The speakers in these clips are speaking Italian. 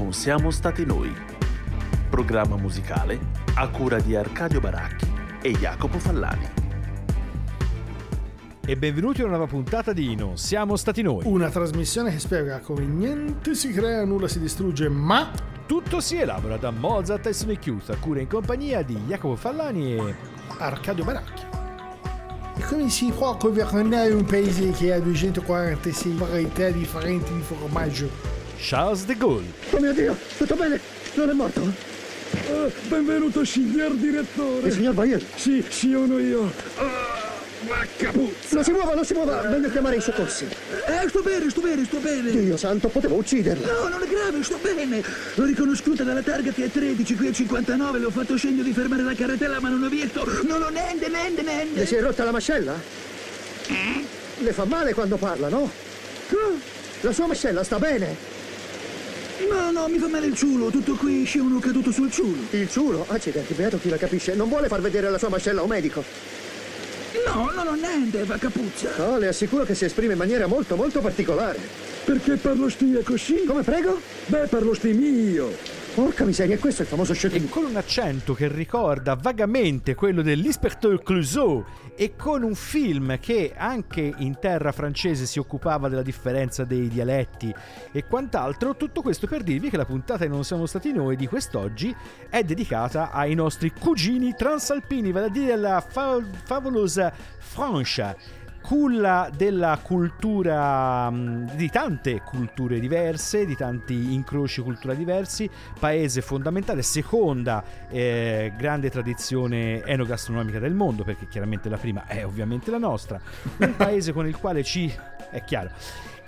Non siamo stati noi. Programma musicale a cura di Arcadio Baracchi e Jacopo Fallani. E benvenuti a una nuova puntata di Non siamo stati noi. Una trasmissione che spiega come niente si crea, nulla si distrugge, ma Tutto si elabora da Mozart e Sonic Youth a cura in compagnia di Jacopo Fallani e Arcadio Baracchi. E come si può governare un paese che ha 246 varietà differenti di formaggio? Charles de Gaulle. Oh mio Dio, tutto bene? Non è morto? Eh, benvenuto, signor direttore. Il signor Bayer? Sì, sono io. ma capuzza! Non si muova, non si muova, vengo a chiamare i soccorsi. Eh, sto bene, sto bene, sto bene. Dio santo, potevo ucciderla. No, non è grave, sto bene. L'ho riconosciuta dalla targa che è 13, qui è 59. Le ho fatto segno di fermare la carretella, ma non ho visto. Non ho niente, niente, Le niente. si è rotta la mascella? Le fa male quando parla, no? La sua mascella sta bene. No, no, mi fa male il ciulo. Tutto qui, sono caduto sul ciulo. Il ciulo? Accidenti, beato chi la capisce. Non vuole far vedere la sua mascella a un medico. No, non ho niente, va capuzza. No, le assicuro che si esprime in maniera molto, molto particolare. Perché parlo stia così? Come prego? Beh, parlo sti mio. Porca miseria, questo è il famoso E Chevin. con un accento che ricorda vagamente quello dell'Inspecteur Clouseau e con un film che anche in terra francese si occupava della differenza dei dialetti e quant'altro, tutto questo per dirvi che la puntata Non siamo stati noi di quest'oggi è dedicata ai nostri cugini transalpini, vale a dire alla fa- favolosa Francia culla della cultura mh, di tante culture diverse, di tanti incroci culturali diversi, paese fondamentale, seconda eh, grande tradizione enogastronomica del mondo, perché chiaramente la prima è ovviamente la nostra, un paese con il quale ci è chiaro.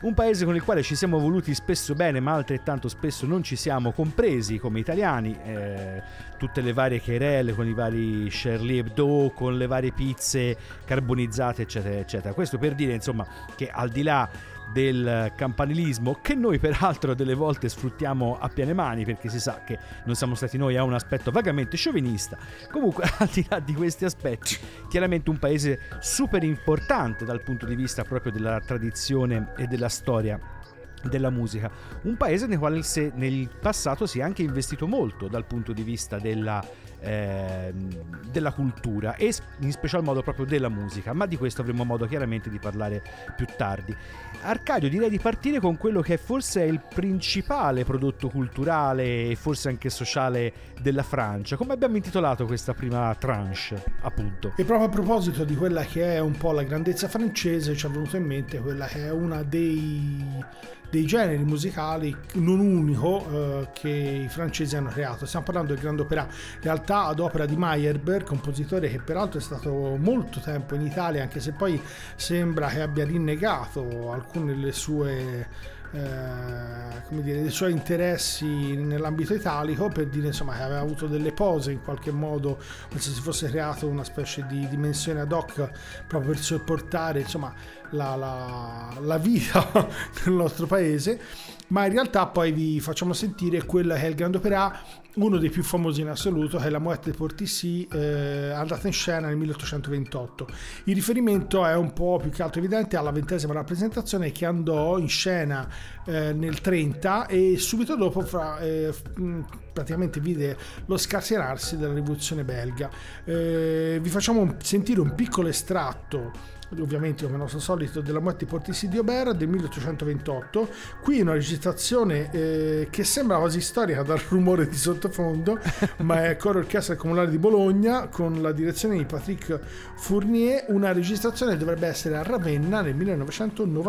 Un paese con il quale ci siamo voluti spesso bene, ma altrettanto spesso non ci siamo compresi come italiani. eh, tutte le varie querelle con i vari Charlie Hebdo, con le varie pizze carbonizzate, eccetera, eccetera. Questo per dire, insomma, che al di là del campanilismo, che noi peraltro delle volte sfruttiamo a piene mani, perché si sa che non siamo stati noi, ha un aspetto vagamente sciovinista. Comunque, al di là di questi aspetti, chiaramente un paese super importante dal punto di vista proprio della tradizione e della storia della musica, un paese nel quale se nel passato si è anche investito molto dal punto di vista della, ehm, della cultura e in special modo proprio della musica, ma di questo avremo modo chiaramente di parlare più tardi. Arcadio direi di partire con quello che forse è il principale prodotto culturale e forse anche sociale della Francia. Come abbiamo intitolato questa prima tranche, appunto? E proprio a proposito di quella che è un po' la grandezza francese, ci è venuto in mente quella che è una dei, dei generi musicali, non unico, eh, che i francesi hanno creato. Stiamo parlando del Grand Opera, in realtà ad opera di Meyerbeer, compositore che peraltro è stato molto tempo in Italia, anche se poi sembra che abbia rinnegato alcune delle sue eh, come dire, dei suoi interessi nell'ambito italico per dire insomma che aveva avuto delle pose in qualche modo come se si fosse creato una specie di dimensione ad hoc proprio per sopportare insomma la, la- la vita nel nostro paese. Ma in realtà poi vi facciamo sentire quella che è il Grand Opera uno dei più famosi in assoluto è la Moette de Portici eh, andata in scena nel 1828 il riferimento è un po' più che altro evidente alla ventesima rappresentazione che andò in scena eh, nel 30 e subito dopo fra- eh, mh, praticamente vide lo scarsierarsi della rivoluzione belga. Eh, vi facciamo sentire un piccolo estratto ovviamente come nostro solito della Moetti Portisi di Aubert del 1828 qui una registrazione eh, che sembra quasi storica dal rumore di sottofondo ma è coro orchestra comunale di Bologna con la direzione di Patrick Fournier una registrazione che dovrebbe essere a Ravenna nel 1991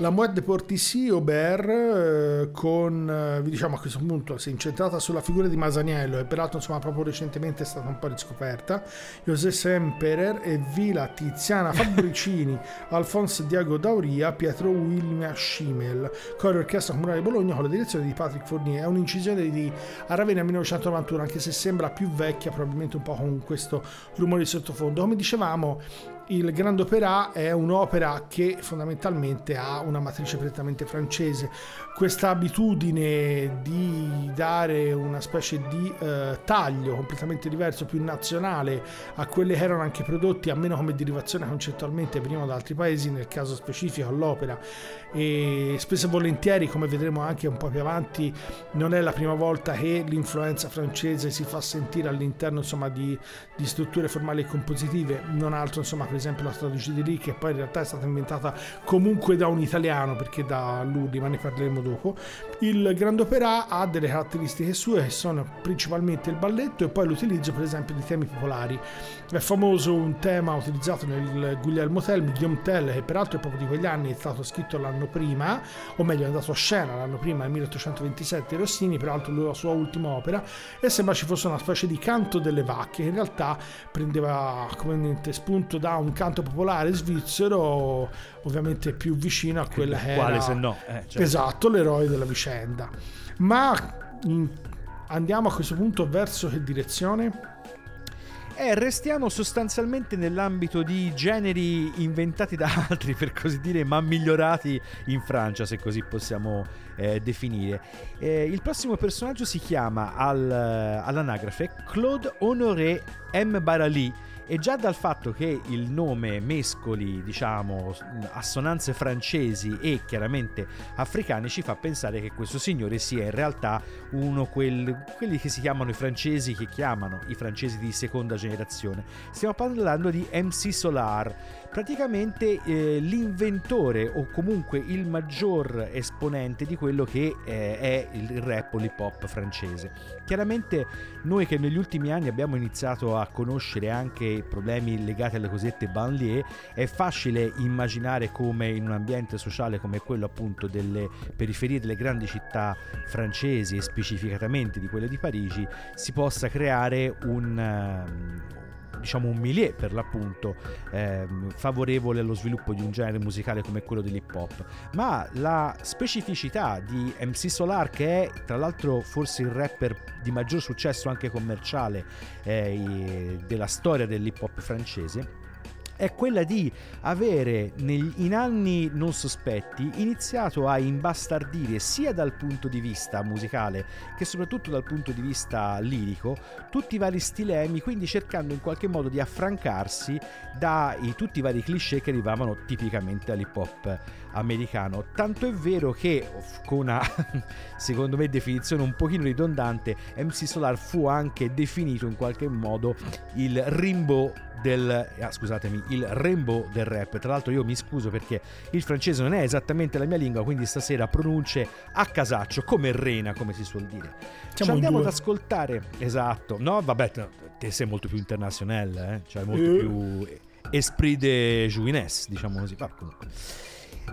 La Mouette de Portici Aubert eh, con, eh, vi diciamo a questo punto, si è incentrata sulla figura di Masaniello e peraltro insomma proprio recentemente è stata un po' riscoperta, José Semperer e Vila Tiziana Fabricini, Alfonso Diago Dauria, Pietro William Schimmel, con l'Orchestra Comunale di Bologna con la direzione di Patrick Fournier. È un'incisione di a Ravenna 1991, anche se sembra più vecchia, probabilmente un po' con questo rumore di sottofondo. Come dicevamo, il Grand Opéra è un'opera che fondamentalmente ha una matrice prettamente francese. Questa abitudine di dare una specie di eh, taglio completamente diverso, più nazionale a quelli che erano anche prodotti, almeno come derivazione concettualmente, venivano da altri paesi, nel caso specifico all'opera. E spesso e volentieri, come vedremo anche un po' più avanti, non è la prima volta che l'influenza francese si fa sentire all'interno insomma, di, di strutture formali e compositive, non altro insomma per esempio la traduzione di lì che poi in realtà è stata inventata comunque da un italiano perché da Ludi, ma ne parleremo dopo. Il Grand Opera ha delle caratteristiche sue che sono principalmente il balletto e poi l'utilizzo per esempio di temi popolari. È famoso un tema utilizzato nel Guglielmo Tell, Guillaume Tell, che peraltro è proprio di quegli anni, è stato scritto l'anno prima, o meglio è andato a scena l'anno prima, nel 1827, Rossini, peraltro la sua ultima opera, e sembra ci fosse una specie di canto delle vacche, che in realtà prendeva come spunto da un canto popolare svizzero, ovviamente più vicino a quella che Quale era... se no? Eh, certo. Esatto, l'eroe della vicenda. Ma mh, andiamo a questo punto verso che direzione? Eh, restiamo sostanzialmente nell'ambito di generi inventati da altri, per così dire, ma migliorati in Francia, se così possiamo eh, definire. Eh, il prossimo personaggio si chiama al, all'anagrafe Claude Honoré M. Barali e già dal fatto che il nome mescoli, diciamo, assonanze francesi e chiaramente africane ci fa pensare che questo signore sia in realtà uno quel, quelli che si chiamano i francesi che chiamano i francesi di seconda generazione. Stiamo parlando di MC Solar, praticamente eh, l'inventore o comunque il maggior esponente di quello che eh, è il rap o l'hip hop francese. Chiaramente noi che negli ultimi anni abbiamo iniziato a conoscere anche problemi legati alle cosiddette banlieue, è facile immaginare come in un ambiente sociale come quello appunto delle periferie delle grandi città francesi e specificatamente di quelle di Parigi si possa creare un, diciamo un milieu per l'appunto ehm, favorevole allo sviluppo di un genere musicale come quello dell'hip hop. Ma la specificità di MC Solar che è tra l'altro forse il rapper di maggior successo anche commerciale eh, della storia dell'hip hop francese è quella di avere nel, in anni non sospetti iniziato a imbastardire sia dal punto di vista musicale che soprattutto dal punto di vista lirico tutti i vari stilemi, quindi cercando in qualche modo di affrancarsi da i, tutti i vari cliché che arrivavano tipicamente all'hip hop americano. Tanto è vero che con una secondo me definizione un pochino ridondante, MC Solar fu anche definito in qualche modo il Rimbo del ah, scusatemi il Rainbow del rap tra l'altro io mi scuso perché il francese non è esattamente la mia lingua quindi stasera pronunce a casaccio come rena come si suol dire ci andiamo ad ascoltare esatto no vabbè te sei molto più internazionale eh? cioè molto Eh. più esprit de jouinesse diciamo così va comunque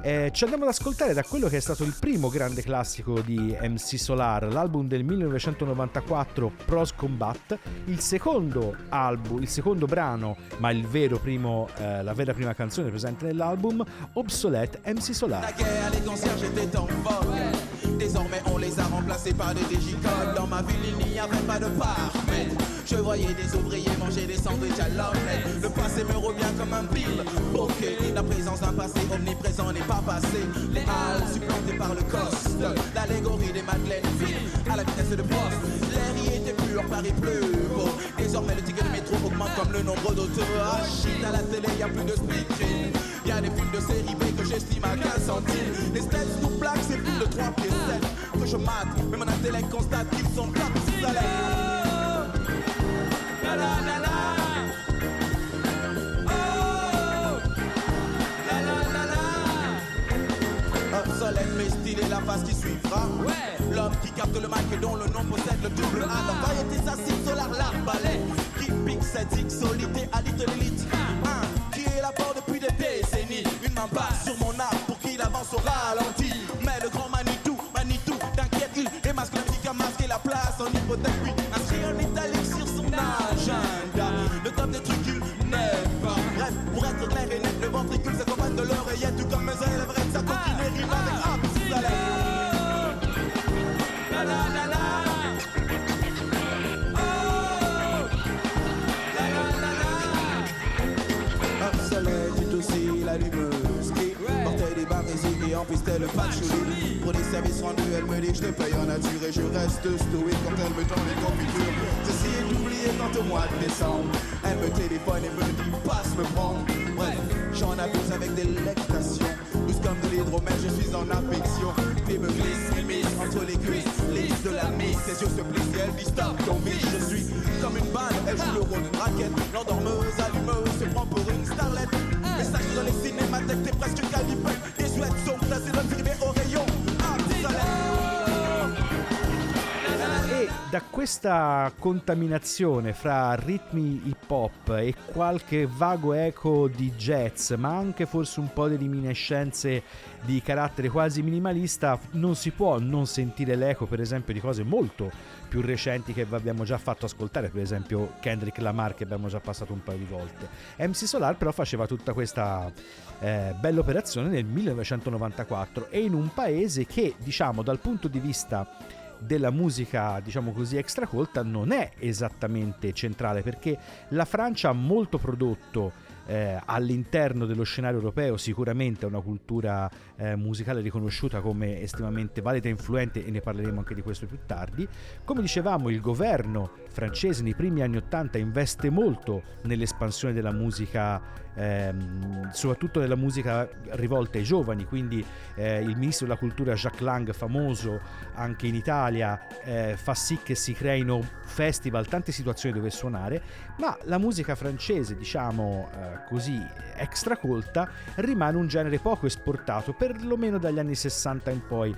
eh, ci andiamo ad ascoltare da quello che è stato il primo grande classico di MC Solar, l'album del 1994 Pros Combat, il secondo album, il secondo brano, ma il vero primo, eh, la vera prima canzone presente nell'album, Obsolete MC Solar. La guerre, les Désormais, on les a remplacés par des digicodes. Dans ma ville, il n'y avait pas de parfait. Je voyais des ouvriers manger des sandwichs à l'omelette. Le passé me revient comme un pile. Ok, la présence d'un passé omniprésent n'est pas passé. Les halles supplantées par le coste. L'allégorie des madeleines file à la vitesse de poste. L'air y était pur, Paris plus. Désormais, le ticket de métro augmente comme le nombre d'auteurs. Ah à la télé, y a plus de speaking. Y a des films de série B que j'estime à 15 centimes. Les stats tout plaques, c'est plus de 3 pieds 7 que je mate. Mais mon intellect constate qu'ils sont pas plus à l'aise. La la la la. Oh. La la la phase qui suivra. Qui capte le mic dont le nom possède le double A. La variété s'assied solar l'arbalète. Qui pique cette solité à l'élite. Un qui est là fort depuis des décennies. Une main basse sur mon arbre pour qu'il avance au ralenti. Mais le grand Manitou, Manitou, t'inquiète, il démasque la musique a masqué la place en hypothèque, le patchouli. Pour des services rendus, elle me dit je te paye en nature et je reste stoïque quand elle me tend les confitures. Ceci est oublié quand au mois de décembre, elle me téléphone et me dit passe me prendre. Bref, j'en abuse avec délectation. Douce comme de l'hydromel, je suis en affection. Puis me glisse, m'immisce entre les cuisses, lisse de la mise. Ses yeux se plissent et elle dit stop, ton. Je suis comme une balle, elle joue le rôle d'une raquette. L'endormeuse, allumeuse, se prend pour une starlette. Message dans les cinémathèques, t'es presque calibré. Da questa contaminazione fra ritmi hip hop e qualche vago eco di jazz, ma anche forse un po' di reminiscenze di carattere quasi minimalista, non si può non sentire l'eco, per esempio, di cose molto più recenti che vi abbiamo già fatto ascoltare, per esempio Kendrick Lamar che abbiamo già passato un paio di volte. MC Solar però faceva tutta questa eh, bella operazione nel 1994 e in un paese che, diciamo, dal punto di vista della musica, diciamo così, extracolta non è esattamente centrale perché la Francia ha molto prodotto eh, all'interno dello scenario europeo sicuramente una cultura eh, musicale riconosciuta come estremamente valida e influente e ne parleremo anche di questo più tardi. Come dicevamo il governo francese nei primi anni 80 investe molto nell'espansione della musica, ehm, soprattutto nella musica rivolta ai giovani, quindi eh, il ministro della cultura Jacques Lang, famoso anche in Italia, eh, fa sì che si creino festival, tante situazioni dove suonare, ma la musica francese, diciamo eh, così extracolta, rimane un genere poco esportato, perlomeno dagli anni 60 in poi,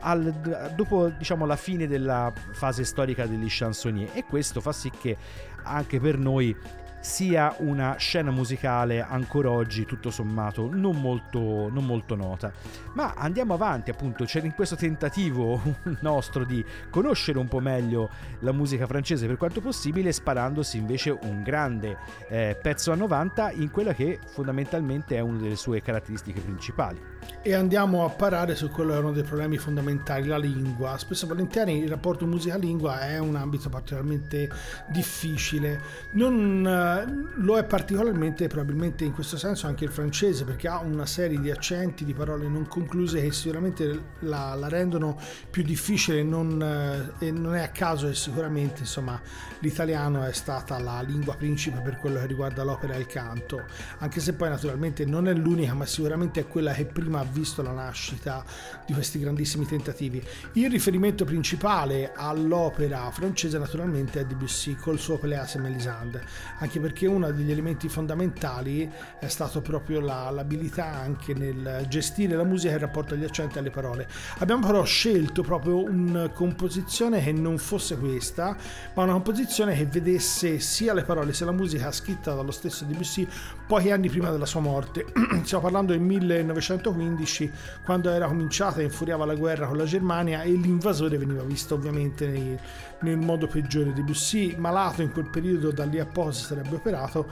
al- dopo diciamo la fine della fase storica degli chansonnier e questo fa sì che anche per noi sia una scena musicale ancora oggi tutto sommato non molto, non molto nota. Ma andiamo avanti, appunto, c'è in questo tentativo nostro di conoscere un po' meglio la musica francese per quanto possibile, sparandosi invece un grande eh, pezzo a 90 in quella che fondamentalmente è una delle sue caratteristiche principali. E andiamo a parare su quello che è uno dei problemi fondamentali, la lingua. Spesso e volentieri il rapporto musica-lingua è un ambito particolarmente difficile. Non, eh, lo è particolarmente probabilmente in questo senso anche il francese perché ha una serie di accenti, di parole non concluse che sicuramente la, la rendono più difficile non, eh, e non è a caso che sicuramente insomma, l'italiano è stata la lingua principe per quello che riguarda l'opera e il canto, anche se poi naturalmente non è l'unica ma sicuramente è quella che prima ha visto la nascita di questi grandissimi tentativi. Il riferimento principale all'opera francese naturalmente è Debussy col suo Pelléas et Mélisande, anche perché uno degli elementi fondamentali è stato proprio la, l'abilità anche nel gestire la musica in rapporto agli accenti e alle parole. Abbiamo però scelto proprio una composizione che non fosse questa, ma una composizione che vedesse sia le parole sia la musica scritta dallo stesso Debussy pochi anni prima della sua morte. Stiamo parlando del 1915, quando era cominciata e infuriava la guerra con la Germania e l'invasore veniva visto ovviamente nei, nel modo peggiore. Debussy, malato in quel periodo, da lì a poco si sarebbe operato,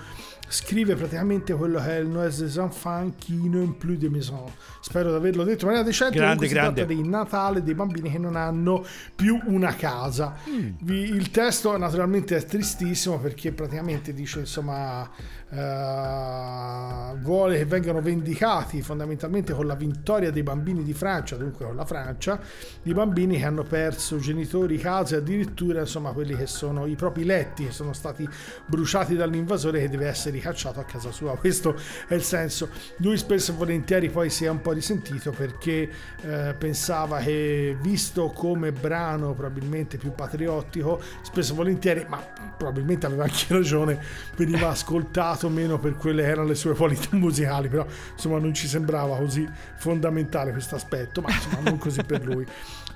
scrive praticamente quello che è il Noise des enfants qui n'ont plus de maison. Spero di averlo detto in maniera decente. Grande, Comunque si grande. tratta di Natale dei bambini che non hanno più una casa. Vi- Il testo naturalmente è tristissimo perché praticamente dice insomma eh, vuole che vengano vendicati fondamentalmente con la vittoria dei bambini di Francia, dunque con la Francia, i bambini che hanno perso genitori, case, addirittura insomma quelli che sono i propri letti che sono stati bruciati dall'invasore che deve essere ricacciato a casa sua. Questo è il senso. Lui spesso e volentieri poi si è un po' risentito perché eh, pensava che visto come brano probabilmente più patriottico, spesso e volentieri, ma probabilmente aveva anche ragione, veniva ascoltato meno per quelle che erano le sue qualità musicali, però insomma non ci sembrava così fondamentale questo aspetto, ma insomma non così per lui.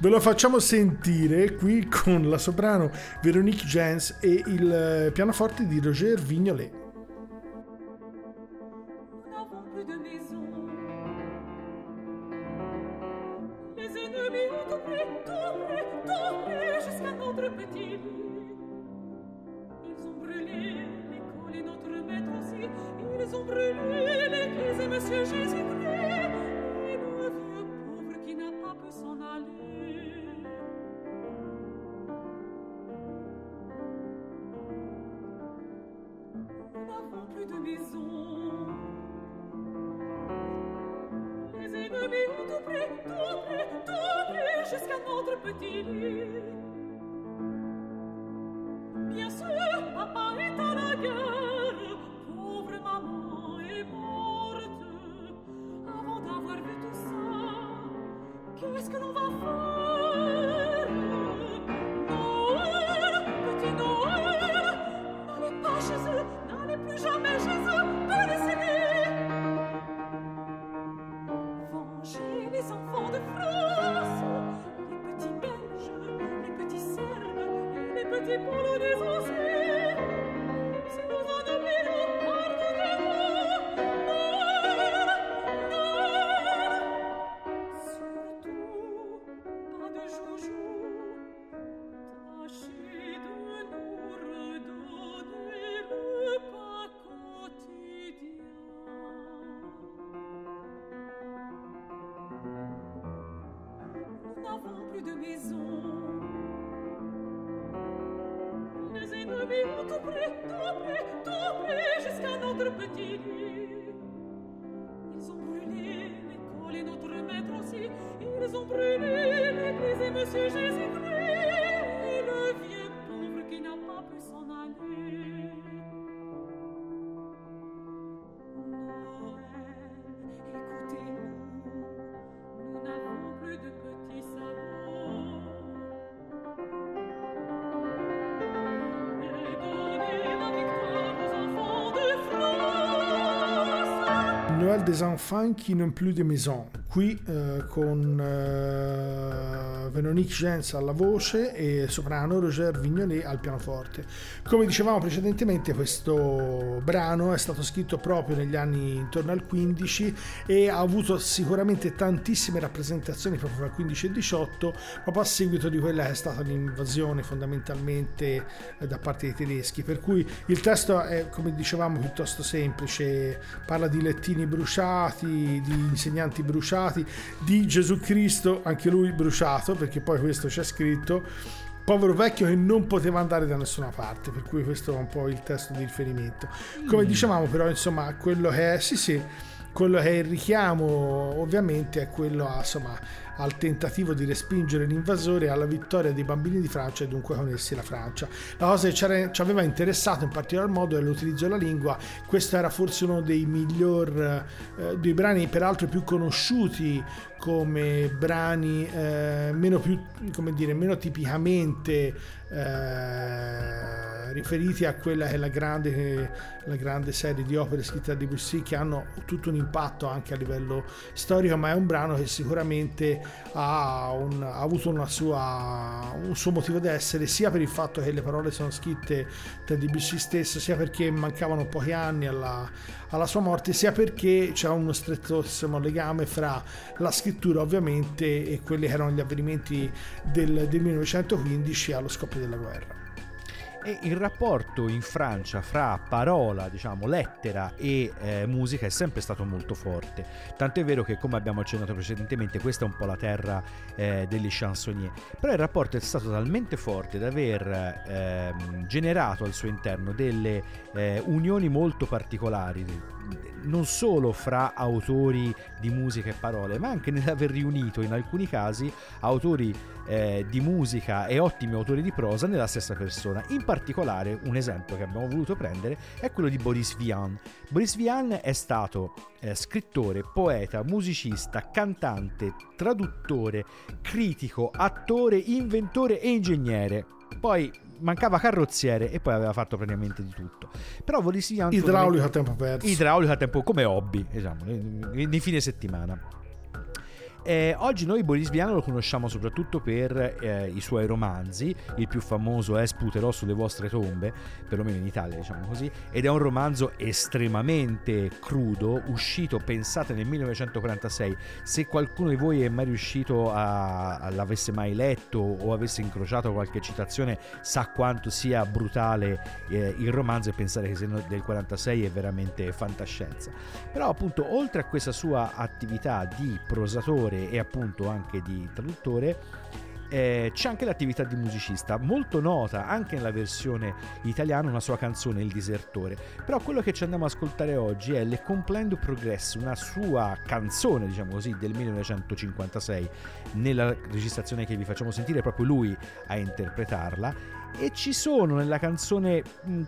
Ve lo facciamo sentire qui con la soprano Veronique Jens e il eh, pianoforte di Roger Vignolet. Ils ont brûlé l'église et Monsieur Jésus-Christ. Plus de maison. Les ennemis ont tout pris, tout pris, tout pris jusqu'à notre petit lit. Bien sûr, papa est à la guerre, pauvre maman enfants qui n'ont plus de maison. Qui con eh, Veronique Gens alla voce e soprano Roger Vignolet al pianoforte. Come dicevamo precedentemente, questo brano è stato scritto proprio negli anni intorno al 15 e ha avuto sicuramente tantissime rappresentazioni proprio tra il 15 e il 18, proprio a seguito di quella che è stata l'invasione fondamentalmente eh, da parte dei tedeschi. Per cui il testo è, come dicevamo, piuttosto semplice, parla di lettini bruciati, di insegnanti bruciati, di Gesù Cristo, anche lui bruciato, perché poi questo c'è scritto. Povero vecchio che non poteva andare da nessuna parte, per cui questo è un po' il testo di riferimento. Come dicevamo, però, insomma, quello che è, sì, sì, quello che è il richiamo, ovviamente, è quello a, insomma, al tentativo di respingere l'invasore alla vittoria dei bambini di Francia e dunque con essi la Francia. La cosa che ci aveva interessato in particolar modo è l'utilizzo della lingua. Questo era forse uno dei miglior, eh, dei brani peraltro più conosciuti come brani eh, meno più come dire meno tipicamente eh, riferiti a quella che è la grande, la grande serie di opere scritte da Debussy che hanno tutto un impatto anche a livello storico ma è un brano che sicuramente ha, un, ha avuto sua, un suo motivo d'essere sia per il fatto che le parole sono scritte da Debussy stesso sia perché mancavano pochi anni alla, alla sua morte sia perché c'è uno strettissimo legame fra la scrittura ovviamente e quelli che erano gli avvenimenti del, del 1915 allo scoppio della guerra. E il rapporto in Francia fra parola, diciamo, lettera e eh, musica è sempre stato molto forte. Tanto è vero che, come abbiamo accennato precedentemente, questa è un po' la terra eh, degli chansonnier. Però il rapporto è stato talmente forte da aver ehm, generato al suo interno delle eh, unioni molto particolari, non solo fra autori di musica e parole, ma anche nell'aver riunito in alcuni casi autori eh, di musica e ottimi autori di prosa nella stessa persona. In particolare, un esempio che abbiamo voluto prendere è quello di Boris Vian. Boris Vian è stato eh, scrittore, poeta, musicista, cantante, traduttore, critico, attore, inventore e ingegnere. Poi mancava carrozziere e poi aveva fatto praticamente di tutto. Però Boris Vian idraulico a tempo perso. Idraulico a tempo come hobby, diciamo, di fine settimana. Eh, oggi noi Boris Vian lo conosciamo soprattutto per eh, i suoi romanzi, il più famoso è Sputerò sulle vostre tombe, perlomeno in Italia diciamo così, ed è un romanzo estremamente crudo, uscito, pensate, nel 1946. Se qualcuno di voi è mai riuscito a, a l'avesse mai letto o avesse incrociato qualche citazione, sa quanto sia brutale eh, il romanzo e pensare che sia del 46 è veramente fantascienza. Però appunto oltre a questa sua attività di prosatore, autore e appunto anche di traduttore, eh, c'è anche l'attività di musicista, molto nota anche nella versione italiana, una sua canzone, Il disertore. Però quello che ci andiamo ad ascoltare oggi è Le Complaint du Progress, una sua canzone, diciamo così, del 1956. Nella registrazione che vi facciamo sentire, proprio lui a interpretarla. E ci sono nella canzone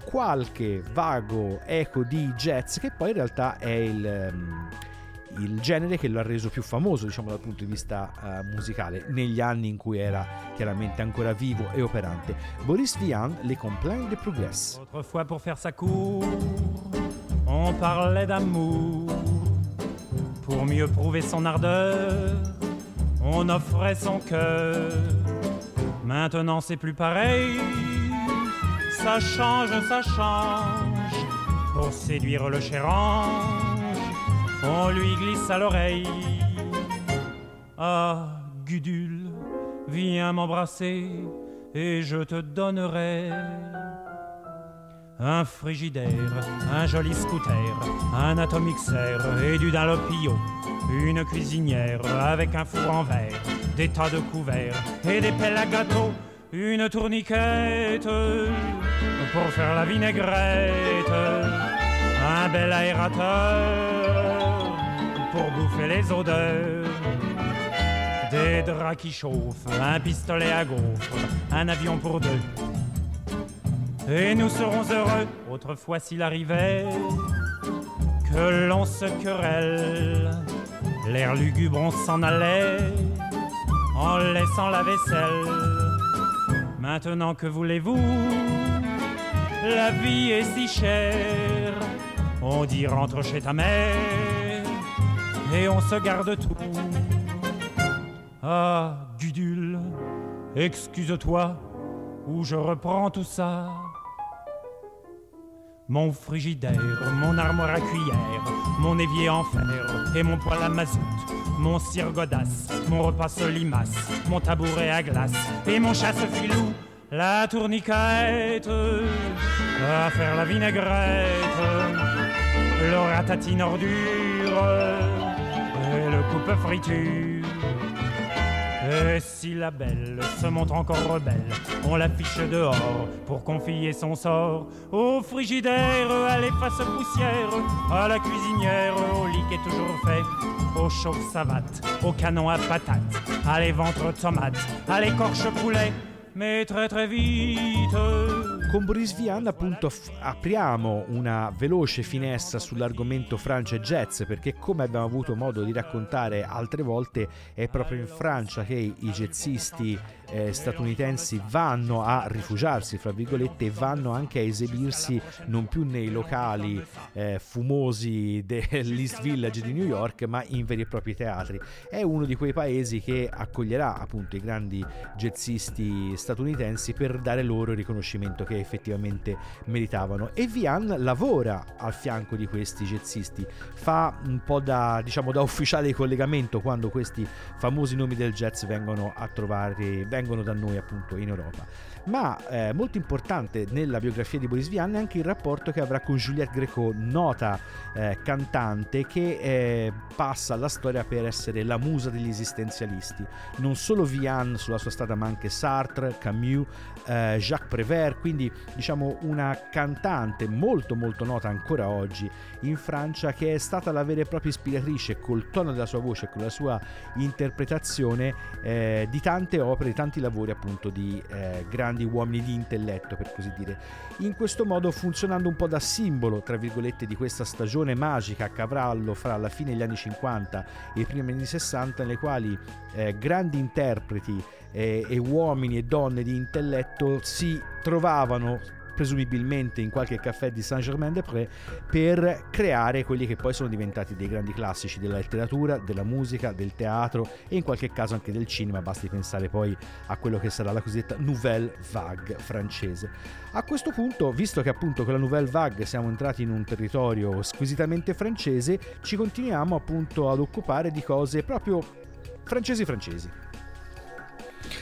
qualche vago eco di jazz, che poi in realtà è il. Um, il genere che lo ha reso più famoso diciamo dal punto di vista uh, musicale negli anni in cui era chiaramente ancora vivo e operante. Boris Vian, Les Complaints de Progress. Autrefois pour faire sa cour, on parlait d'amour. Pour mieux prouver son ardeur, on offrait son cœur. Maintenant c'est plus pareil, ça change, ça change. Pour séduire le cher ange on lui glisse à l'oreille. Ah, Gudule, viens m'embrasser et je te donnerai un frigidaire, un joli scooter, un atomixer et du Dalopio, une cuisinière avec un four en verre, des tas de couverts et des pelles à gâteau, une tourniquette pour faire la vinaigrette, un bel aérateur pour bouffer les odeurs. Des draps qui chauffent, un pistolet à gaufres, un avion pour deux. Et nous serons heureux, autrefois s'il arrivait que l'on se querelle. L'air lugubre, on s'en allait en laissant la vaisselle. Maintenant que voulez-vous? La vie est si chère. On dit rentre chez ta mère et on se garde tout. Ah, Gudule, excuse-toi, ou je reprends tout ça. Mon frigidaire, mon armoire à cuillère, mon évier en fer et mon poêle à mazout, mon cire godasse, mon repas solimace, mon tabouret à glace et mon chasse-filou, la tourniquette, à faire la vinaigrette, le ratatine ordure coupe friture. Et si la belle se montre encore rebelle, on l'affiche dehors pour confier son sort au frigidaire, à l'efface poussière, à la cuisinière, au lit qui est toujours fait, au chauffe savate, au canon à patates, à les ventres tomates, à l'écorche poulet, mais très très vite Con Boris Vian appunto f- apriamo una veloce finestra sull'argomento Francia e jazz perché come abbiamo avuto modo di raccontare altre volte è proprio in Francia che i jazzisti eh, statunitensi vanno a rifugiarsi, fra virgolette, e vanno anche a esibirsi non più nei locali eh, fumosi dell'East Village di New York, ma in veri e propri teatri. È uno di quei paesi che accoglierà appunto i grandi jazzisti statunitensi per dare loro il riconoscimento che effettivamente meritavano. E Vian lavora al fianco di questi jazzisti, fa un po' da, diciamo, da ufficiale di collegamento quando questi famosi nomi del jazz vengono a trovare, vengono da noi appunto in Europa ma eh, molto importante nella biografia di Boris Vian è anche il rapporto che avrà con Juliette Greco, nota eh, cantante che eh, passa alla storia per essere la musa degli esistenzialisti. Non solo Vian sulla sua strada, ma anche Sartre, Camus, eh, Jacques Prévert, quindi diciamo una cantante molto molto nota ancora oggi in Francia che è stata la vera e propria ispiratrice col tono della sua voce con la sua interpretazione eh, di tante opere, di tanti lavori appunto di eh, grandi grandi uomini di intelletto, per così dire. In questo modo, funzionando un po' da simbolo, tra virgolette, di questa stagione magica a cavallo fra la fine degli anni 50 e i primi anni 60, nelle quali eh, grandi interpreti eh, e uomini e donne di intelletto si trovavano presumibilmente in qualche caffè di Saint-Germain-des-Prés, per creare quelli che poi sono diventati dei grandi classici della letteratura, della musica, del teatro e in qualche caso anche del cinema, basti pensare poi a quello che sarà la cosiddetta Nouvelle Vague francese. A questo punto, visto che appunto con la Nouvelle Vague siamo entrati in un territorio squisitamente francese, ci continuiamo appunto ad occupare di cose proprio francesi francesi.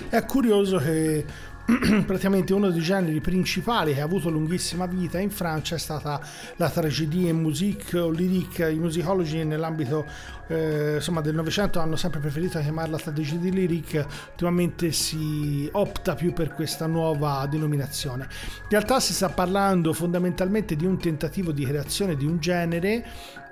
È curioso che praticamente uno dei generi principali che ha avuto lunghissima vita in Francia è stata la tragedie musique o lyrique. I musicologi nell'ambito eh, insomma, del Novecento hanno sempre preferito chiamarla tragedie lyrique, ultimamente si opta più per questa nuova denominazione. In realtà si sta parlando fondamentalmente di un tentativo di creazione di un genere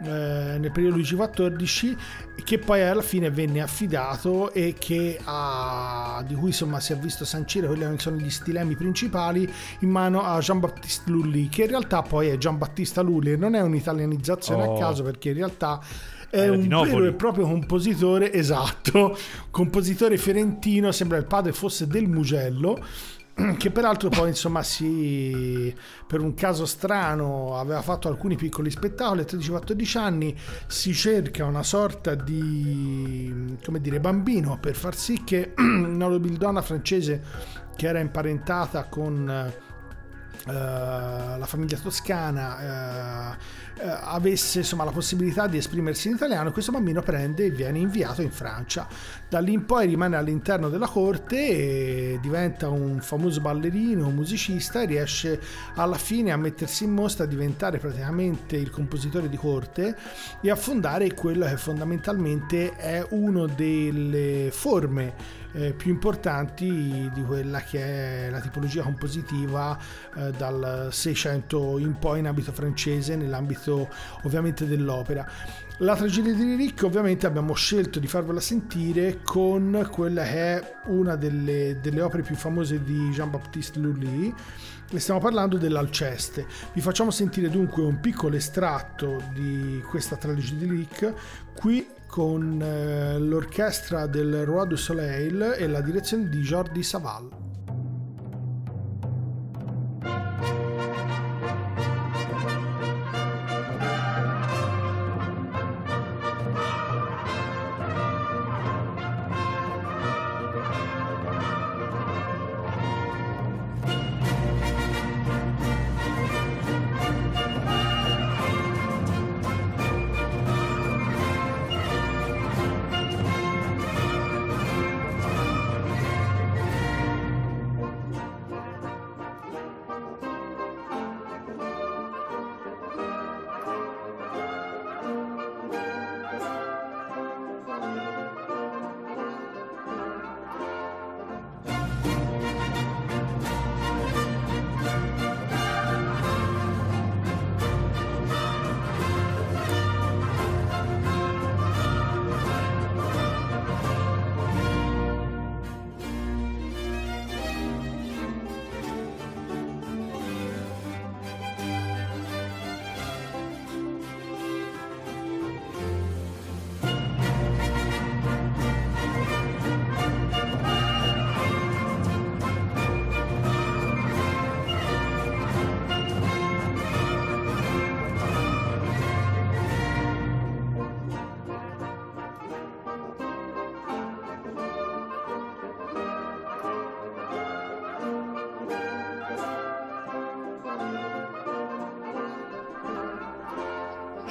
eh, nel periodo Luigi XIV che poi alla fine venne affidato e che ha, di cui insomma si è visto sancire quelli che sono gli stilemi principali in mano a Jean-Baptiste Lully che in realtà poi è Giambattista Lully e non è un'italianizzazione Oh. a caso perché in realtà è Era un vero e proprio compositore esatto compositore fiorentino sembra il padre fosse del Mugello che peraltro poi insomma si per un caso strano aveva fatto alcuni piccoli spettacoli. A 13-14 anni si cerca una sorta di come dire bambino per far sì che una nobildonna francese che era imparentata con eh, la famiglia toscana eh, avesse insomma la possibilità di esprimersi in italiano questo bambino prende e viene inviato in Francia. Da lì in poi rimane all'interno della corte e diventa un famoso ballerino un musicista e riesce alla fine a mettersi in mostra a diventare praticamente il compositore di corte e a fondare quello che fondamentalmente è una delle forme eh, più importanti di quella che è la tipologia compositiva eh, dal 600 in poi in ambito francese, nell'ambito ovviamente dell'opera. La tragedia di Lyric ovviamente abbiamo scelto di farvela sentire con quella che è una delle, delle opere più famose di Jean-Baptiste Lully e stiamo parlando dell'Alceste. Vi facciamo sentire dunque un piccolo estratto di questa tragedia di Lyric qui con eh, l'orchestra del Roi du Soleil e la direzione di Jordi Saval.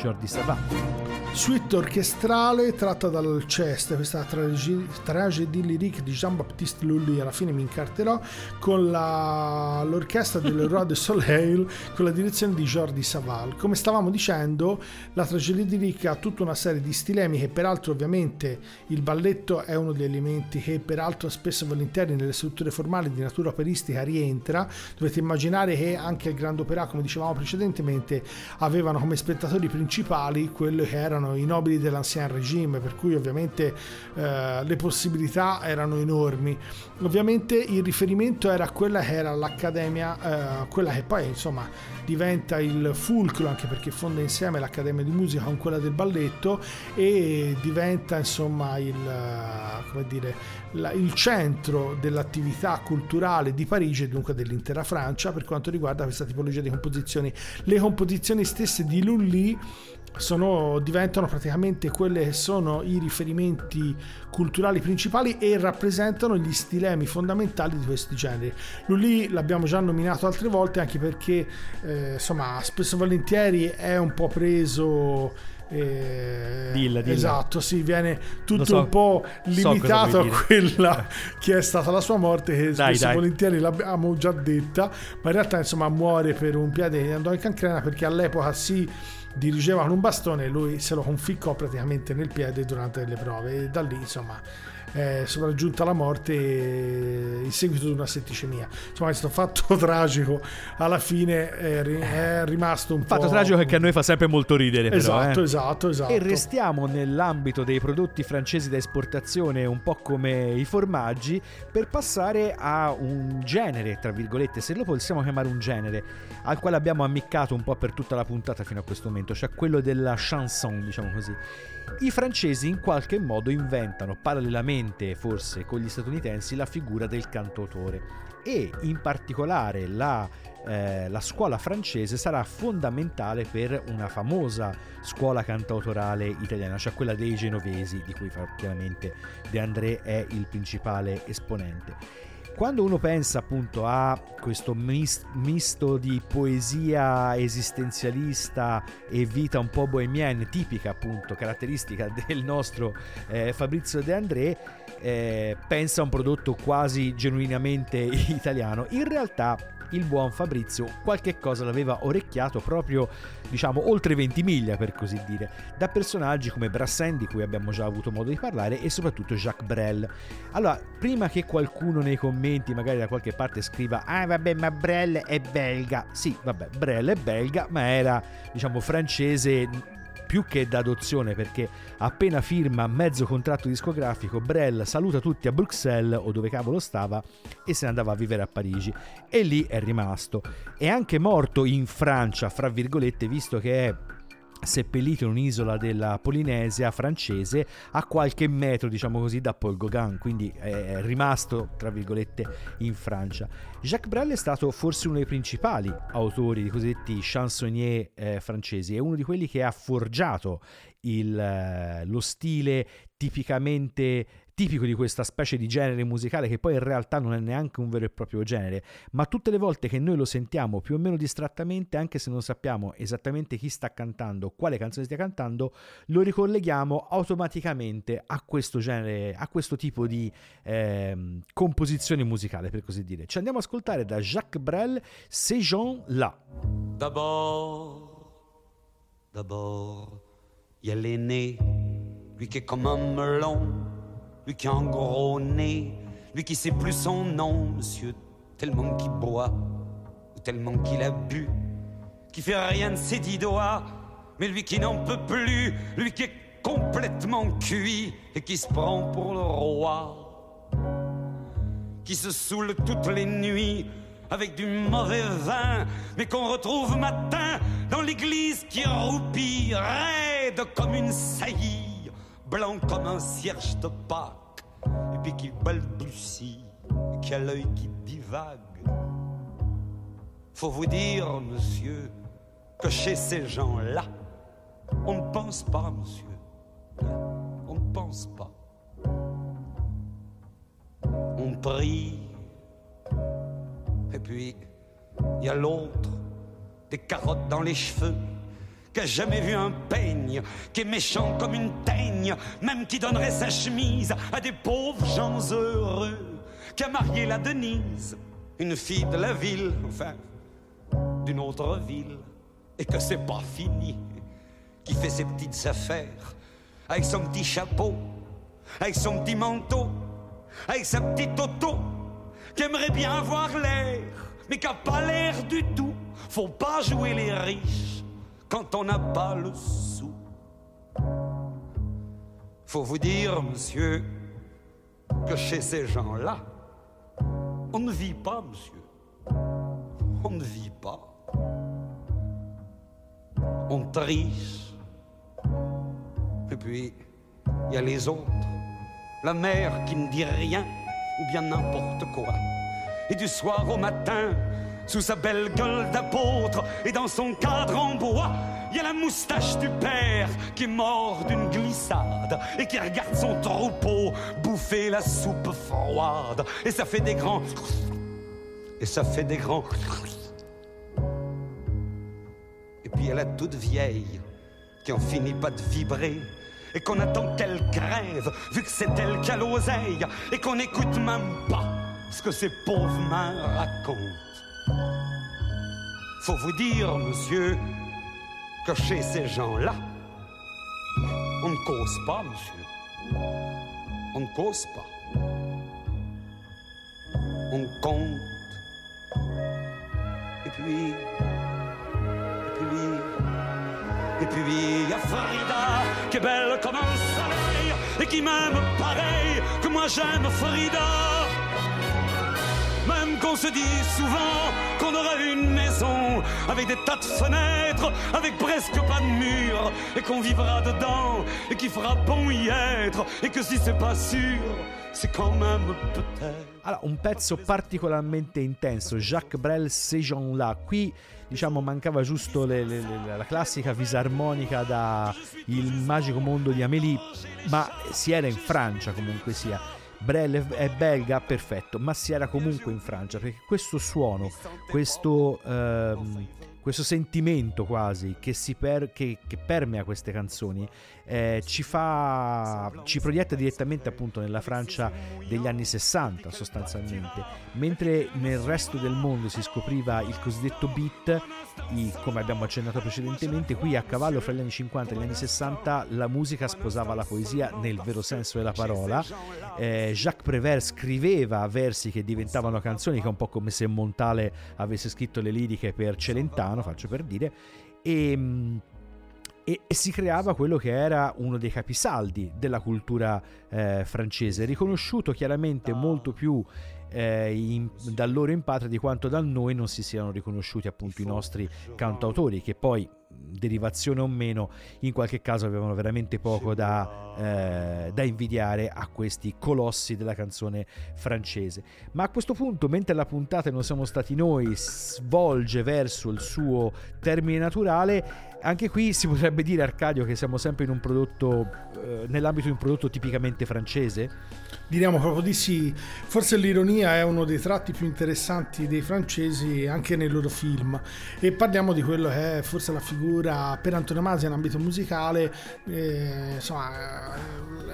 Jordi Savat. Suite orchestrale tratta dall'Alceste, questa tragedie tragedie lyrique di Jean-Baptiste Lully, alla fine mi incarterò, con la, l'orchestra del Roi de Soleil, con la direzione di Jordi Saval. Come stavamo dicendo, la tragedia lyrique ha tutta una serie di stilemi che peraltro ovviamente il balletto è uno degli elementi che peraltro spesso e volentieri nelle strutture formali di natura operistica rientra. Dovete immaginare che anche il Grand Opera, come dicevamo precedentemente, avevano come spettatori principali quello che erano i nobili dell'ancien regime, per cui ovviamente eh, le possibilità erano enormi. Ovviamente il riferimento era quella che era l'accademia, eh, quella che poi insomma diventa il fulcro anche perché fonda insieme l'Accademia di Musica con quella del balletto e diventa insomma il, come dire, la, il centro dell'attività culturale di Parigi e dunque dell'intera Francia per quanto riguarda questa tipologia di composizioni. Le composizioni stesse di Lully sono, diventano praticamente quelli che sono i riferimenti culturali principali e rappresentano gli stilemi fondamentali di questi generi. Lully l'abbiamo già nominato altre volte anche perché eh, insomma spesso e volentieri è un po' preso eh, dilla, dilla. Esatto, sì, viene tutto so, un po' limitato so a quella che è stata la sua morte, che dai, dai. volentieri l'abbiamo già detta, ma in realtà insomma muore per un piede andò in cancrena perché all'epoca si dirigeva con un bastone e lui se lo conficcò praticamente nel piede durante le prove e da lì insomma è sopraggiunta la morte in seguito ad una setticemia. Insomma, questo fatto tragico alla fine è, ri- è rimasto un Fatto po'. tragico che a noi fa sempre molto ridere, però. Esatto, eh. esatto, esatto. E restiamo nell'ambito dei prodotti francesi da esportazione, un po' come i formaggi, per passare a un genere, tra virgolette, se lo possiamo chiamare un genere, al quale abbiamo ammiccato un po' per tutta la puntata fino a questo momento, cioè quello della chanson, diciamo così. I francesi in qualche modo inventano parallelamente, forse con gli statunitensi, la figura del cantautore e in particolare la, eh, la scuola francese sarà fondamentale per una famosa scuola cantautorale italiana, cioè quella dei genovesi, di cui chiaramente De André è il principale esponente. Quando uno pensa appunto a questo mis- misto di poesia esistenzialista e vita un po' bohemienne, tipica appunto, caratteristica del nostro eh, Fabrizio De André, eh, pensa a un prodotto quasi genuinamente italiano. In realtà il buon Fabrizio qualche cosa l'aveva orecchiato proprio, diciamo, oltre 20 miglia per così dire, da personaggi come Brassens di cui abbiamo già avuto modo di parlare e soprattutto Jacques Brel. Allora, prima che qualcuno nei commenti, magari da qualche parte scriva "Ah, vabbè, ma Brel è belga". Sì, vabbè, Brel è belga, ma era, diciamo, francese più che d'adozione perché appena firma mezzo contratto discografico Brel saluta tutti a Bruxelles o dove cavolo stava e se ne andava a vivere a Parigi. E lì è rimasto. È anche morto in Francia fra virgolette visto che è seppellito in un'isola della Polinesia francese a qualche metro, diciamo così, da Paul Gauguin, quindi è rimasto, tra virgolette, in Francia. Jacques Brel è stato forse uno dei principali autori di cosiddetti chansonnier eh, francesi, è uno di quelli che ha forgiato il, eh, lo stile tipicamente tipico di questa specie di genere musicale che poi in realtà non è neanche un vero e proprio genere, ma tutte le volte che noi lo sentiamo più o meno distrattamente, anche se non sappiamo esattamente chi sta cantando, quale canzone stia cantando, lo ricolleghiamo automaticamente a questo genere, a questo tipo di eh, composizione musicale, per così dire. Ci andiamo ad ascoltare da Jacques Brel, Ces gens-là. D'abord, d'abord, il y a l'aîné, lui qui est comme un melon lui qui a un gros nez, lui qui sait plus son nom, monsieur, tellement qu'il boit, ou tellement qu'il a bu, qui fait rien de ses dix doigts, mais lui qui n'en peut plus, lui qui est complètement cuit et qui se prend pour le roi, qui se saoule toutes les nuits avec du mauvais vin, mais qu'on retrouve matin dans l'église qui roupille, raide comme une saillie, blanc comme un cierge de Pâques et puis qui balbutie, qui a l'œil qui divague. Faut vous dire, monsieur, que chez ces gens-là, on ne pense pas, monsieur. On ne pense pas. On prie. Et puis, il y a l'autre, des carottes dans les cheveux qui a jamais vu un peigne, qui est méchant comme une teigne, même qui donnerait sa chemise à des pauvres gens heureux, qui a marié la Denise, une fille de la ville, enfin, d'une autre ville, et que c'est pas fini, qui fait ses petites affaires, avec son petit chapeau, avec son petit manteau, avec sa petite auto, qui aimerait bien avoir l'air, mais qui a pas l'air du tout. Faut pas jouer les riches quand on n'a pas le sou. Faut vous dire, monsieur, que chez ces gens-là, on ne vit pas, monsieur. On ne vit pas. on triche. Et puis, il y a les autres. La mère qui ne dit rien, ou bien n'importe quoi. Et du soir au matin, sous sa belle gueule d'apôtre et dans son cadre en bois, il y a la moustache du père qui est mort d'une glissade et qui regarde son troupeau bouffer la soupe froide. Et ça fait des grands. Et ça fait des grands. Et puis il y a la toute vieille qui en finit pas de vibrer et qu'on attend qu'elle crève, vu que c'est elle qui a l'oseille, et qu'on n'écoute même pas ce que ces pauvres mains racontent. Faut vous dire, monsieur, que chez ces gens-là, on ne cause pas, monsieur. On ne cause pas. On compte. Et puis, et puis, et puis, il y a Frida, qui est belle comme un soleil, et qui m'aime pareil que moi j'aime Frida. Même qu'on se dit souvent qu'on aurait une maison avec des tas de fenêtres, avec presque pas de murs, et qu'on vivra dedans, et qu'il fera bon y être, et que si c'est pas sûr, c'est quand même peut-être. Allora, un pezzo particolarmente intenso, Jacques Brel, Ces gens-là. Qui diciamo mancava giusto le, le, le, la classica fisarmonica da Il magico mondo di Amélie, ma si era in Francia comunque sia. Brel è belga, perfetto, ma si era comunque in Francia perché questo suono, questo, ehm, questo sentimento quasi che, si per, che, che permea queste canzoni eh, ci fa ci proietta direttamente appunto nella Francia degli anni 60 sostanzialmente. Mentre nel resto del mondo si scopriva il cosiddetto beat i, come abbiamo accennato precedentemente qui a cavallo fra gli anni 50 e gli anni 60 la musica sposava la poesia nel vero senso della parola. Eh, Jacques Prévert scriveva versi che diventavano canzoni che è un po' come se Montale avesse scritto le liriche per Celentano faccio per dire e e, e, si creava quello che era uno dei capisaldi della cultura eh, francese, riconosciuto chiaramente molto più eh, in, da loro in patria di quanto da noi non si siano riconosciuti appunto i nostri cantautori che poi derivazione o meno, in qualche caso avevano veramente poco da, eh, da, invidiare a questi colossi della canzone francese. Ma a questo punto, mentre la puntata non siamo stati noi, svolge verso il suo termine naturale, anche qui si potrebbe dire, Arcadio, che siamo sempre in un prodotto, eh, nell'ambito di un prodotto tipicamente francese? Diremo proprio di sì. Forse l'ironia è uno dei tratti più interessanti dei francesi anche nei loro film. E parliamo di quello che è forse la figura per antonomasia in ambito musicale, eh, insomma,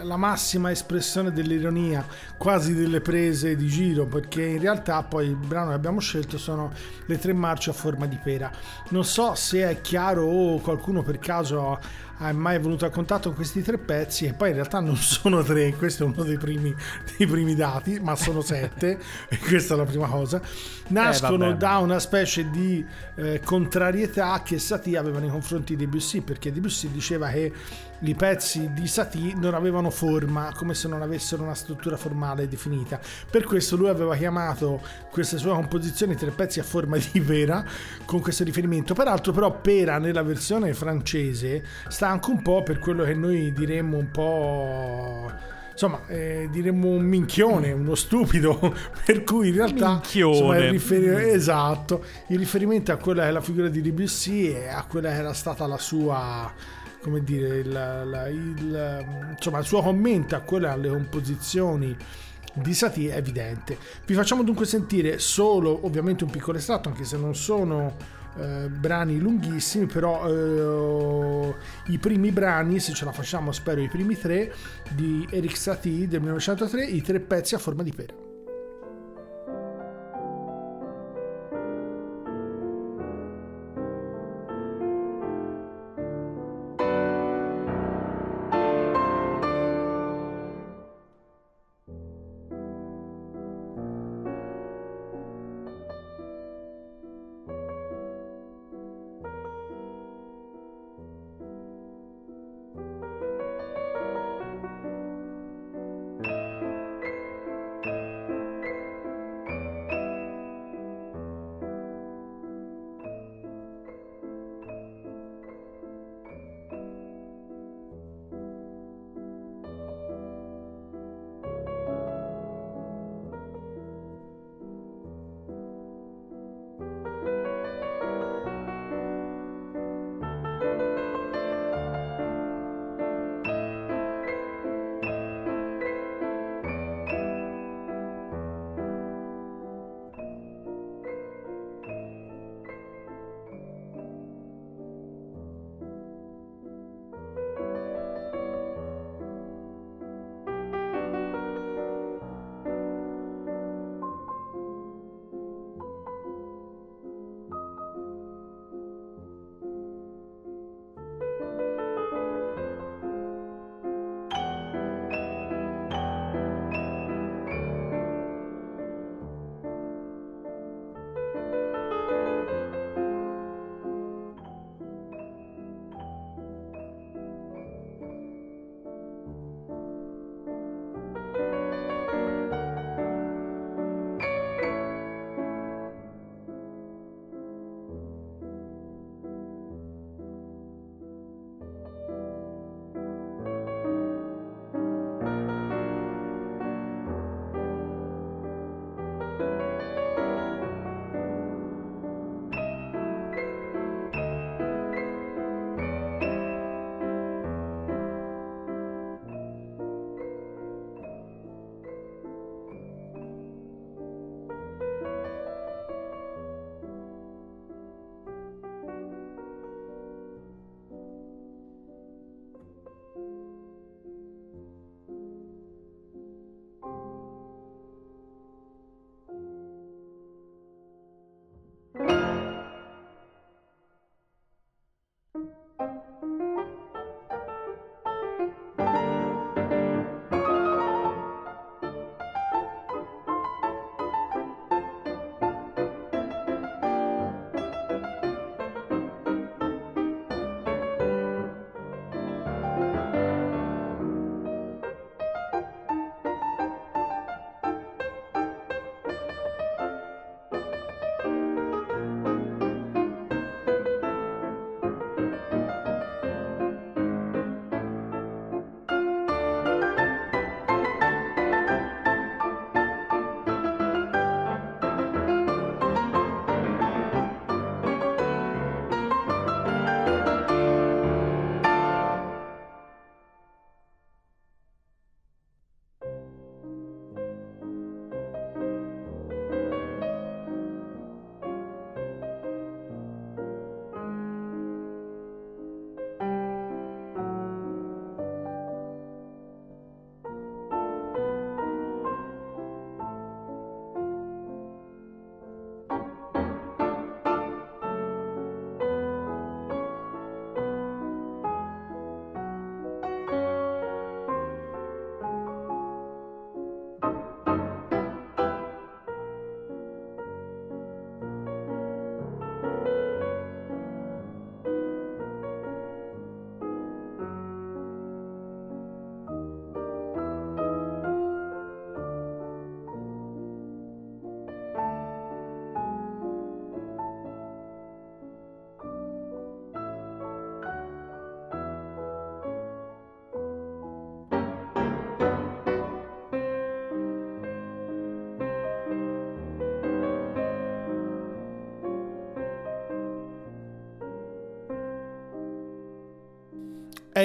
la massima espressione dell'ironia, quasi delle prese di giro, perché in realtà poi il brano che abbiamo scelto sono le tre marce a forma di pera. Non so se è chiaro o qualcuno per caso è mai venuto a contatto con questi tre pezzi e poi in realtà non sono tre, questo è uno dei primi, dei primi dati, ma sono sette e questa è la prima cosa. Nascono eh, da una specie di eh, contrarietà che Satie aveva nei confronti di Debussy, perché Debussy diceva che i pezzi di Satie non avevano forma, come se non avessero una struttura formale definita. Per questo lui aveva chiamato queste sue composizioni tre pezzi a forma di pera, con questo riferimento. Peraltro però pera nella versione francese sta anche un po' per quello che noi diremmo un po' insomma, eh, diremmo un minchione, uno stupido, per cui in realtà insomma, il rifer- esatto, il riferimento a quella che è la figura di Debussy e a quella che era stata la sua come dire, il, la, il, insomma, il suo commento a quelle alle composizioni di Satie è evidente. Vi facciamo dunque sentire solo ovviamente un piccolo estratto, anche se non sono eh, brani lunghissimi, però eh, i primi brani, se ce la facciamo spero i primi tre, di Eric Satie del 1903, i tre pezzi a forma di pera.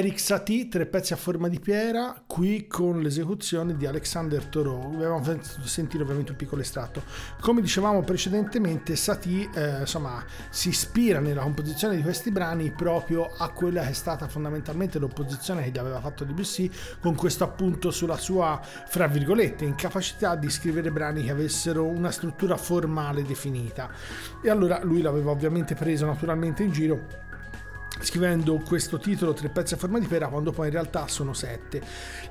Eric Satie, tre pezzi a forma di pera, qui con l'esecuzione di Alexander Thoreau. Abbiamo sentito ovviamente un piccolo estratto. Come dicevamo precedentemente, Satie eh, insomma, si ispira nella composizione di questi brani proprio a quella che è stata fondamentalmente l'opposizione che gli aveva fatto Debussy con questo appunto sulla sua, fra virgolette, incapacità di scrivere brani che avessero una struttura formale definita. E allora lui l'aveva ovviamente preso naturalmente in giro scrivendo questo titolo tre pezzi a forma di pera quando poi in realtà sono sette.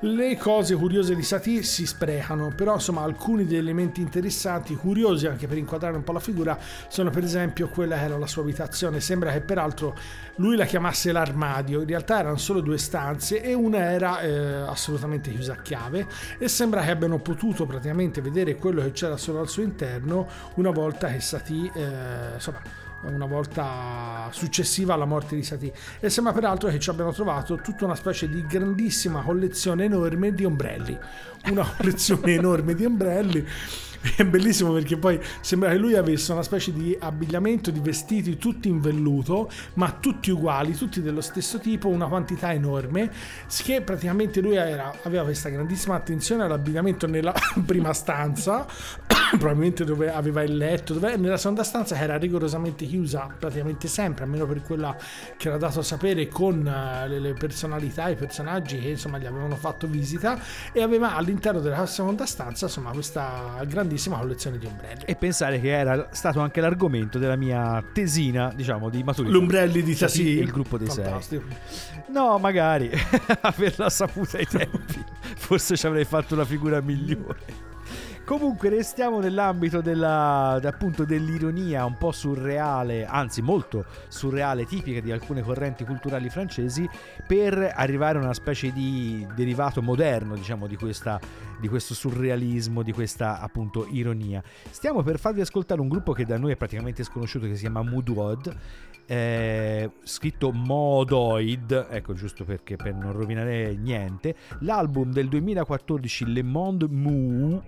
Le cose curiose di Satie si sprecano però insomma alcuni degli elementi interessanti curiosi anche per inquadrare un po' la figura sono per esempio quella che era la sua abitazione. Sembra che peraltro lui la chiamasse l'armadio. In realtà erano solo due stanze e una era eh, assolutamente chiusa a chiave. E sembra che abbiano potuto praticamente vedere quello che c'era solo al suo interno una volta che Satie eh, insomma una volta successiva alla morte di Satie. E sembra peraltro che ci abbiano trovato tutta una specie di grandissima collezione enorme di ombrelli. Una collezione enorme di ombrelli è bellissimo perché poi sembra che lui avesse una specie di abbigliamento di vestiti tutti in velluto, ma tutti uguali, tutti dello stesso tipo, una quantità enorme, che praticamente lui era, aveva questa grandissima attenzione all'abbigliamento nella prima stanza, probabilmente dove aveva il letto, dove, nella seconda stanza che era rigorosamente chiusa praticamente sempre, almeno per quella che era dato a sapere con uh, le, le, personalità, i personaggi che insomma gli avevano fatto visita e aveva all'interno della seconda stanza insomma questa grandissima collezione di ombrelli. E pensare che era stato anche l'argomento della mia tesina, diciamo, di maturità. L'ombrelli di Tassi. il gruppo dei Fantastico. sei. No, magari averla saputa ai tempi, forse ci avrei fatto una figura migliore. Comunque restiamo nell'ambito della, appunto dell'ironia un po' surreale, anzi molto surreale, tipica di alcune correnti culturali francesi, per arrivare a una specie di derivato moderno, diciamo, di, questa, di questo surrealismo, di questa appunto ironia. Stiamo per farvi ascoltare un gruppo che da noi è praticamente sconosciuto, che si chiama Moodwod, eh, scritto Modoid, ecco giusto perché per non rovinare niente, l'album del 2014 Le Monde Mou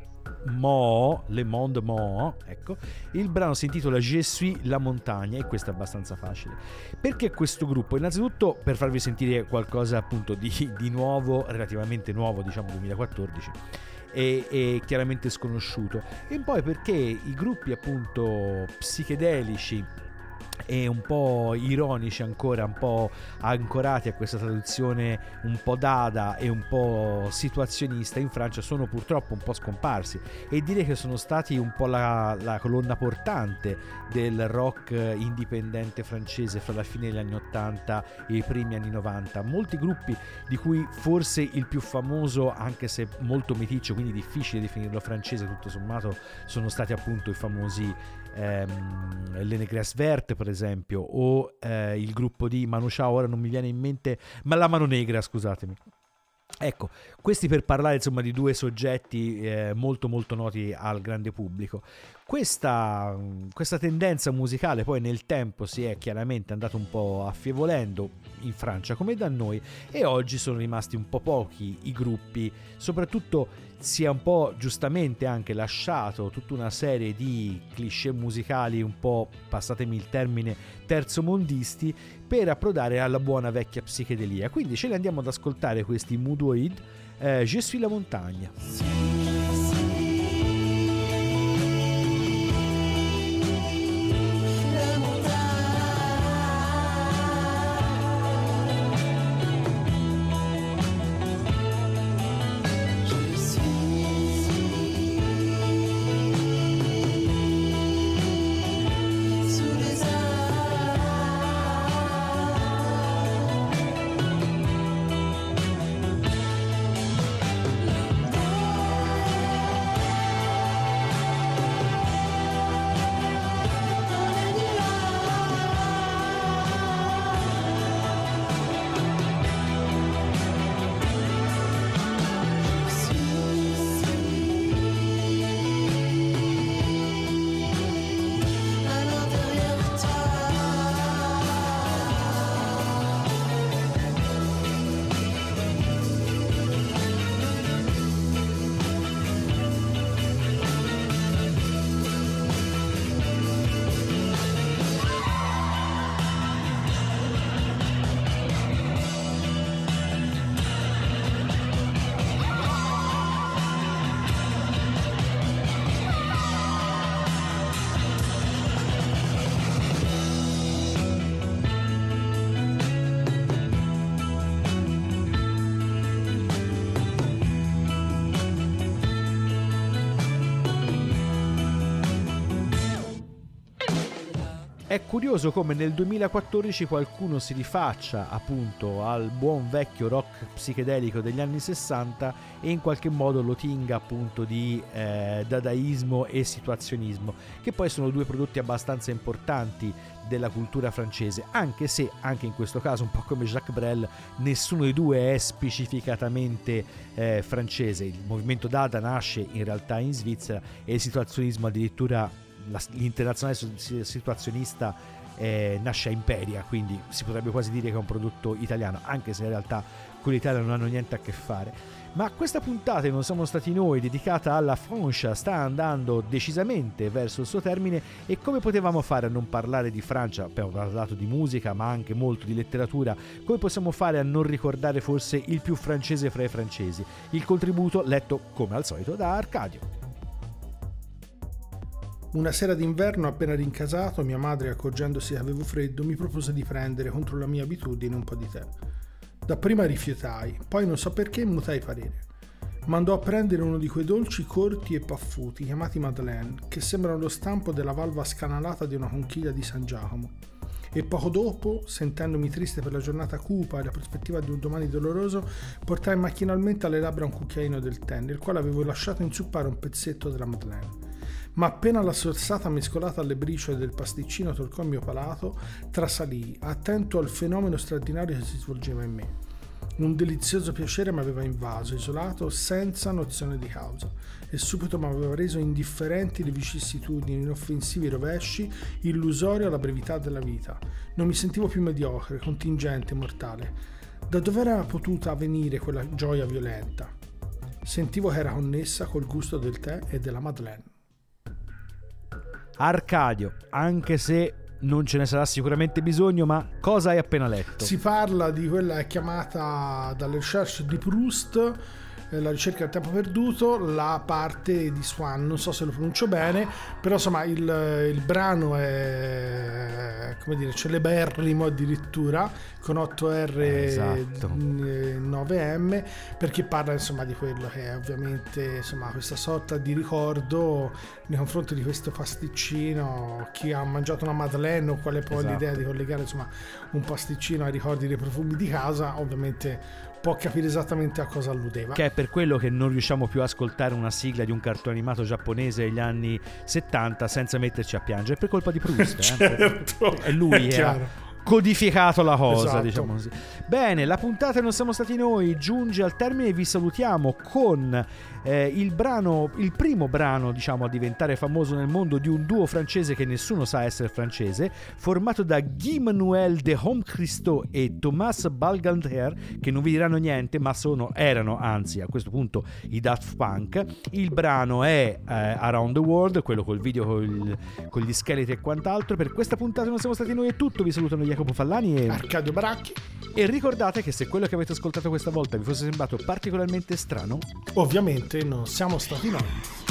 Mo, Le Monde Mo, ecco, il brano si intitola Je suis la montagna e questo è abbastanza facile. Perché questo gruppo? Innanzitutto per farvi sentire qualcosa appunto di, di nuovo, relativamente nuovo, diciamo 2014. E, e, chiaramente sconosciuto e poi perché i gruppi appunto psichedelici e un po' ironici ancora, un po' ancorati a questa traduzione un po' dada e un po' situazionista in Francia sono purtroppo un po' scomparsi e direi che sono stati un po' la, la colonna portante del rock indipendente francese fra la fine degli anni 80 e i primi anni 90. Molti gruppi di cui forse il più famoso, anche se molto meticcio, quindi difficile definirlo francese tutto sommato, sono stati appunto i famosi ehm, Lene Vert per esempio o eh, il gruppo di Manu Chao ora non mi viene in mente ma la mano negra scusatemi Ecco, questi per parlare insomma di due soggetti eh, molto molto noti al grande pubblico. Questa, questa, tendenza musicale poi nel tempo si è chiaramente andata un po' affievolendo in Francia come da noi e oggi sono rimasti un po' pochi i gruppi, soprattutto si è un po' giustamente anche lasciato tutta una serie di cliché musicali un po', passatemi il termine, terzomondisti per approdare alla buona vecchia psichedelia. Quindi ce li andiamo ad ascoltare questi Moodoid, eh, Je suis la montagna. È curioso come nel 2014 qualcuno si rifaccia appunto al buon vecchio rock psichedelico degli anni 60 e in qualche modo lo tinga appunto di eh, dadaismo e situazionismo, che poi sono due prodotti abbastanza importanti della cultura francese, anche se anche in questo caso, un po' come Jacques Brel, nessuno dei due è specificatamente eh, francese. Il movimento Dada nasce in realtà in Svizzera e il situazionismo addirittura l'internazionale situazionista eh, nasce a Imperia, quindi si potrebbe quasi dire che è un prodotto italiano, anche se in realtà con l'Italia non hanno niente a che fare. Ma questa puntata, non siamo stati noi, dedicata alla Francia, sta andando decisamente verso il suo termine e come potevamo fare a non parlare di Francia? Abbiamo parlato di musica, ma anche molto di letteratura. Come possiamo fare a non ricordare forse il più francese fra i francesi? Il contributo letto, come al solito, da Arcadio. Una sera d'inverno, appena rincasato, mia madre, accorgendosi che avevo freddo, mi propose di prendere contro la mia abitudine un po' di tè. Dapprima rifiutai, poi non so perché mutai parere. Mandò a prendere uno di quei dolci corti e paffuti chiamati Madeleine, che sembrano lo stampo della valva scanalata di una conchiglia di San Giacomo. E poco dopo, sentendomi triste per la giornata cupa e la prospettiva di un domani doloroso, portai macchinalmente alle labbra un cucchiaino del tè, nel quale avevo lasciato inzuppare un pezzetto della Madeleine ma appena la sorsata mescolata alle briciole del pasticcino toccò il mio palato, trasalii, attento al fenomeno straordinario che si svolgeva in me. Un delizioso piacere mi aveva invaso, isolato, senza nozione di causa, e subito mi aveva reso indifferenti le vicissitudini, inoffensivi rovesci, illusorio alla brevità della vita. Non mi sentivo più mediocre, contingente, mortale. Da dove era potuta venire quella gioia violenta? Sentivo che era connessa col gusto del tè e della Madeleine. Arcadio, anche se non ce ne sarà sicuramente bisogno, ma cosa hai appena letto? Si parla di quella chiamata dalle recherche di Proust la ricerca del tempo perduto, la parte di Swan, non so se lo pronuncio bene, però insomma il, il brano è come dire celeberrimo addirittura con 8R esatto. 9M perché parla insomma di quello che è ovviamente insomma questa sorta di ricordo nei confronti di questo pasticcino chi ha mangiato una madeleine o quale poi esatto. l'idea di collegare insomma un pasticcino ai ricordi dei profumi di casa ovviamente può capire esattamente a cosa alludeva. Che è per quello che non riusciamo più a ascoltare una sigla di un cartone animato giapponese degli anni 70 senza metterci a piangere, per colpa di Proust. Eh? certo, è lui è che codificato la cosa, esatto. diciamo così. Bene, la puntata Non siamo stati noi giunge al termine e vi salutiamo con eh, il brano, il primo brano, diciamo, a diventare famoso nel mondo di un duo francese che nessuno sa essere francese, formato da Guy Manuel de Home Christo e Thomas Balganter, che non vi diranno niente, ma sono, erano anzi a questo punto i Daft Punk. Il brano è eh, Around the World, quello col video col, con gli scheletri e quant'altro. Per questa puntata non siamo stati noi è tutto, vi salutano Jacopo Fallani e Arcadio Baracchi. E ricordate che se quello che avete ascoltato questa volta vi fosse sembrato particolarmente strano, ovviamente non siamo stati noi.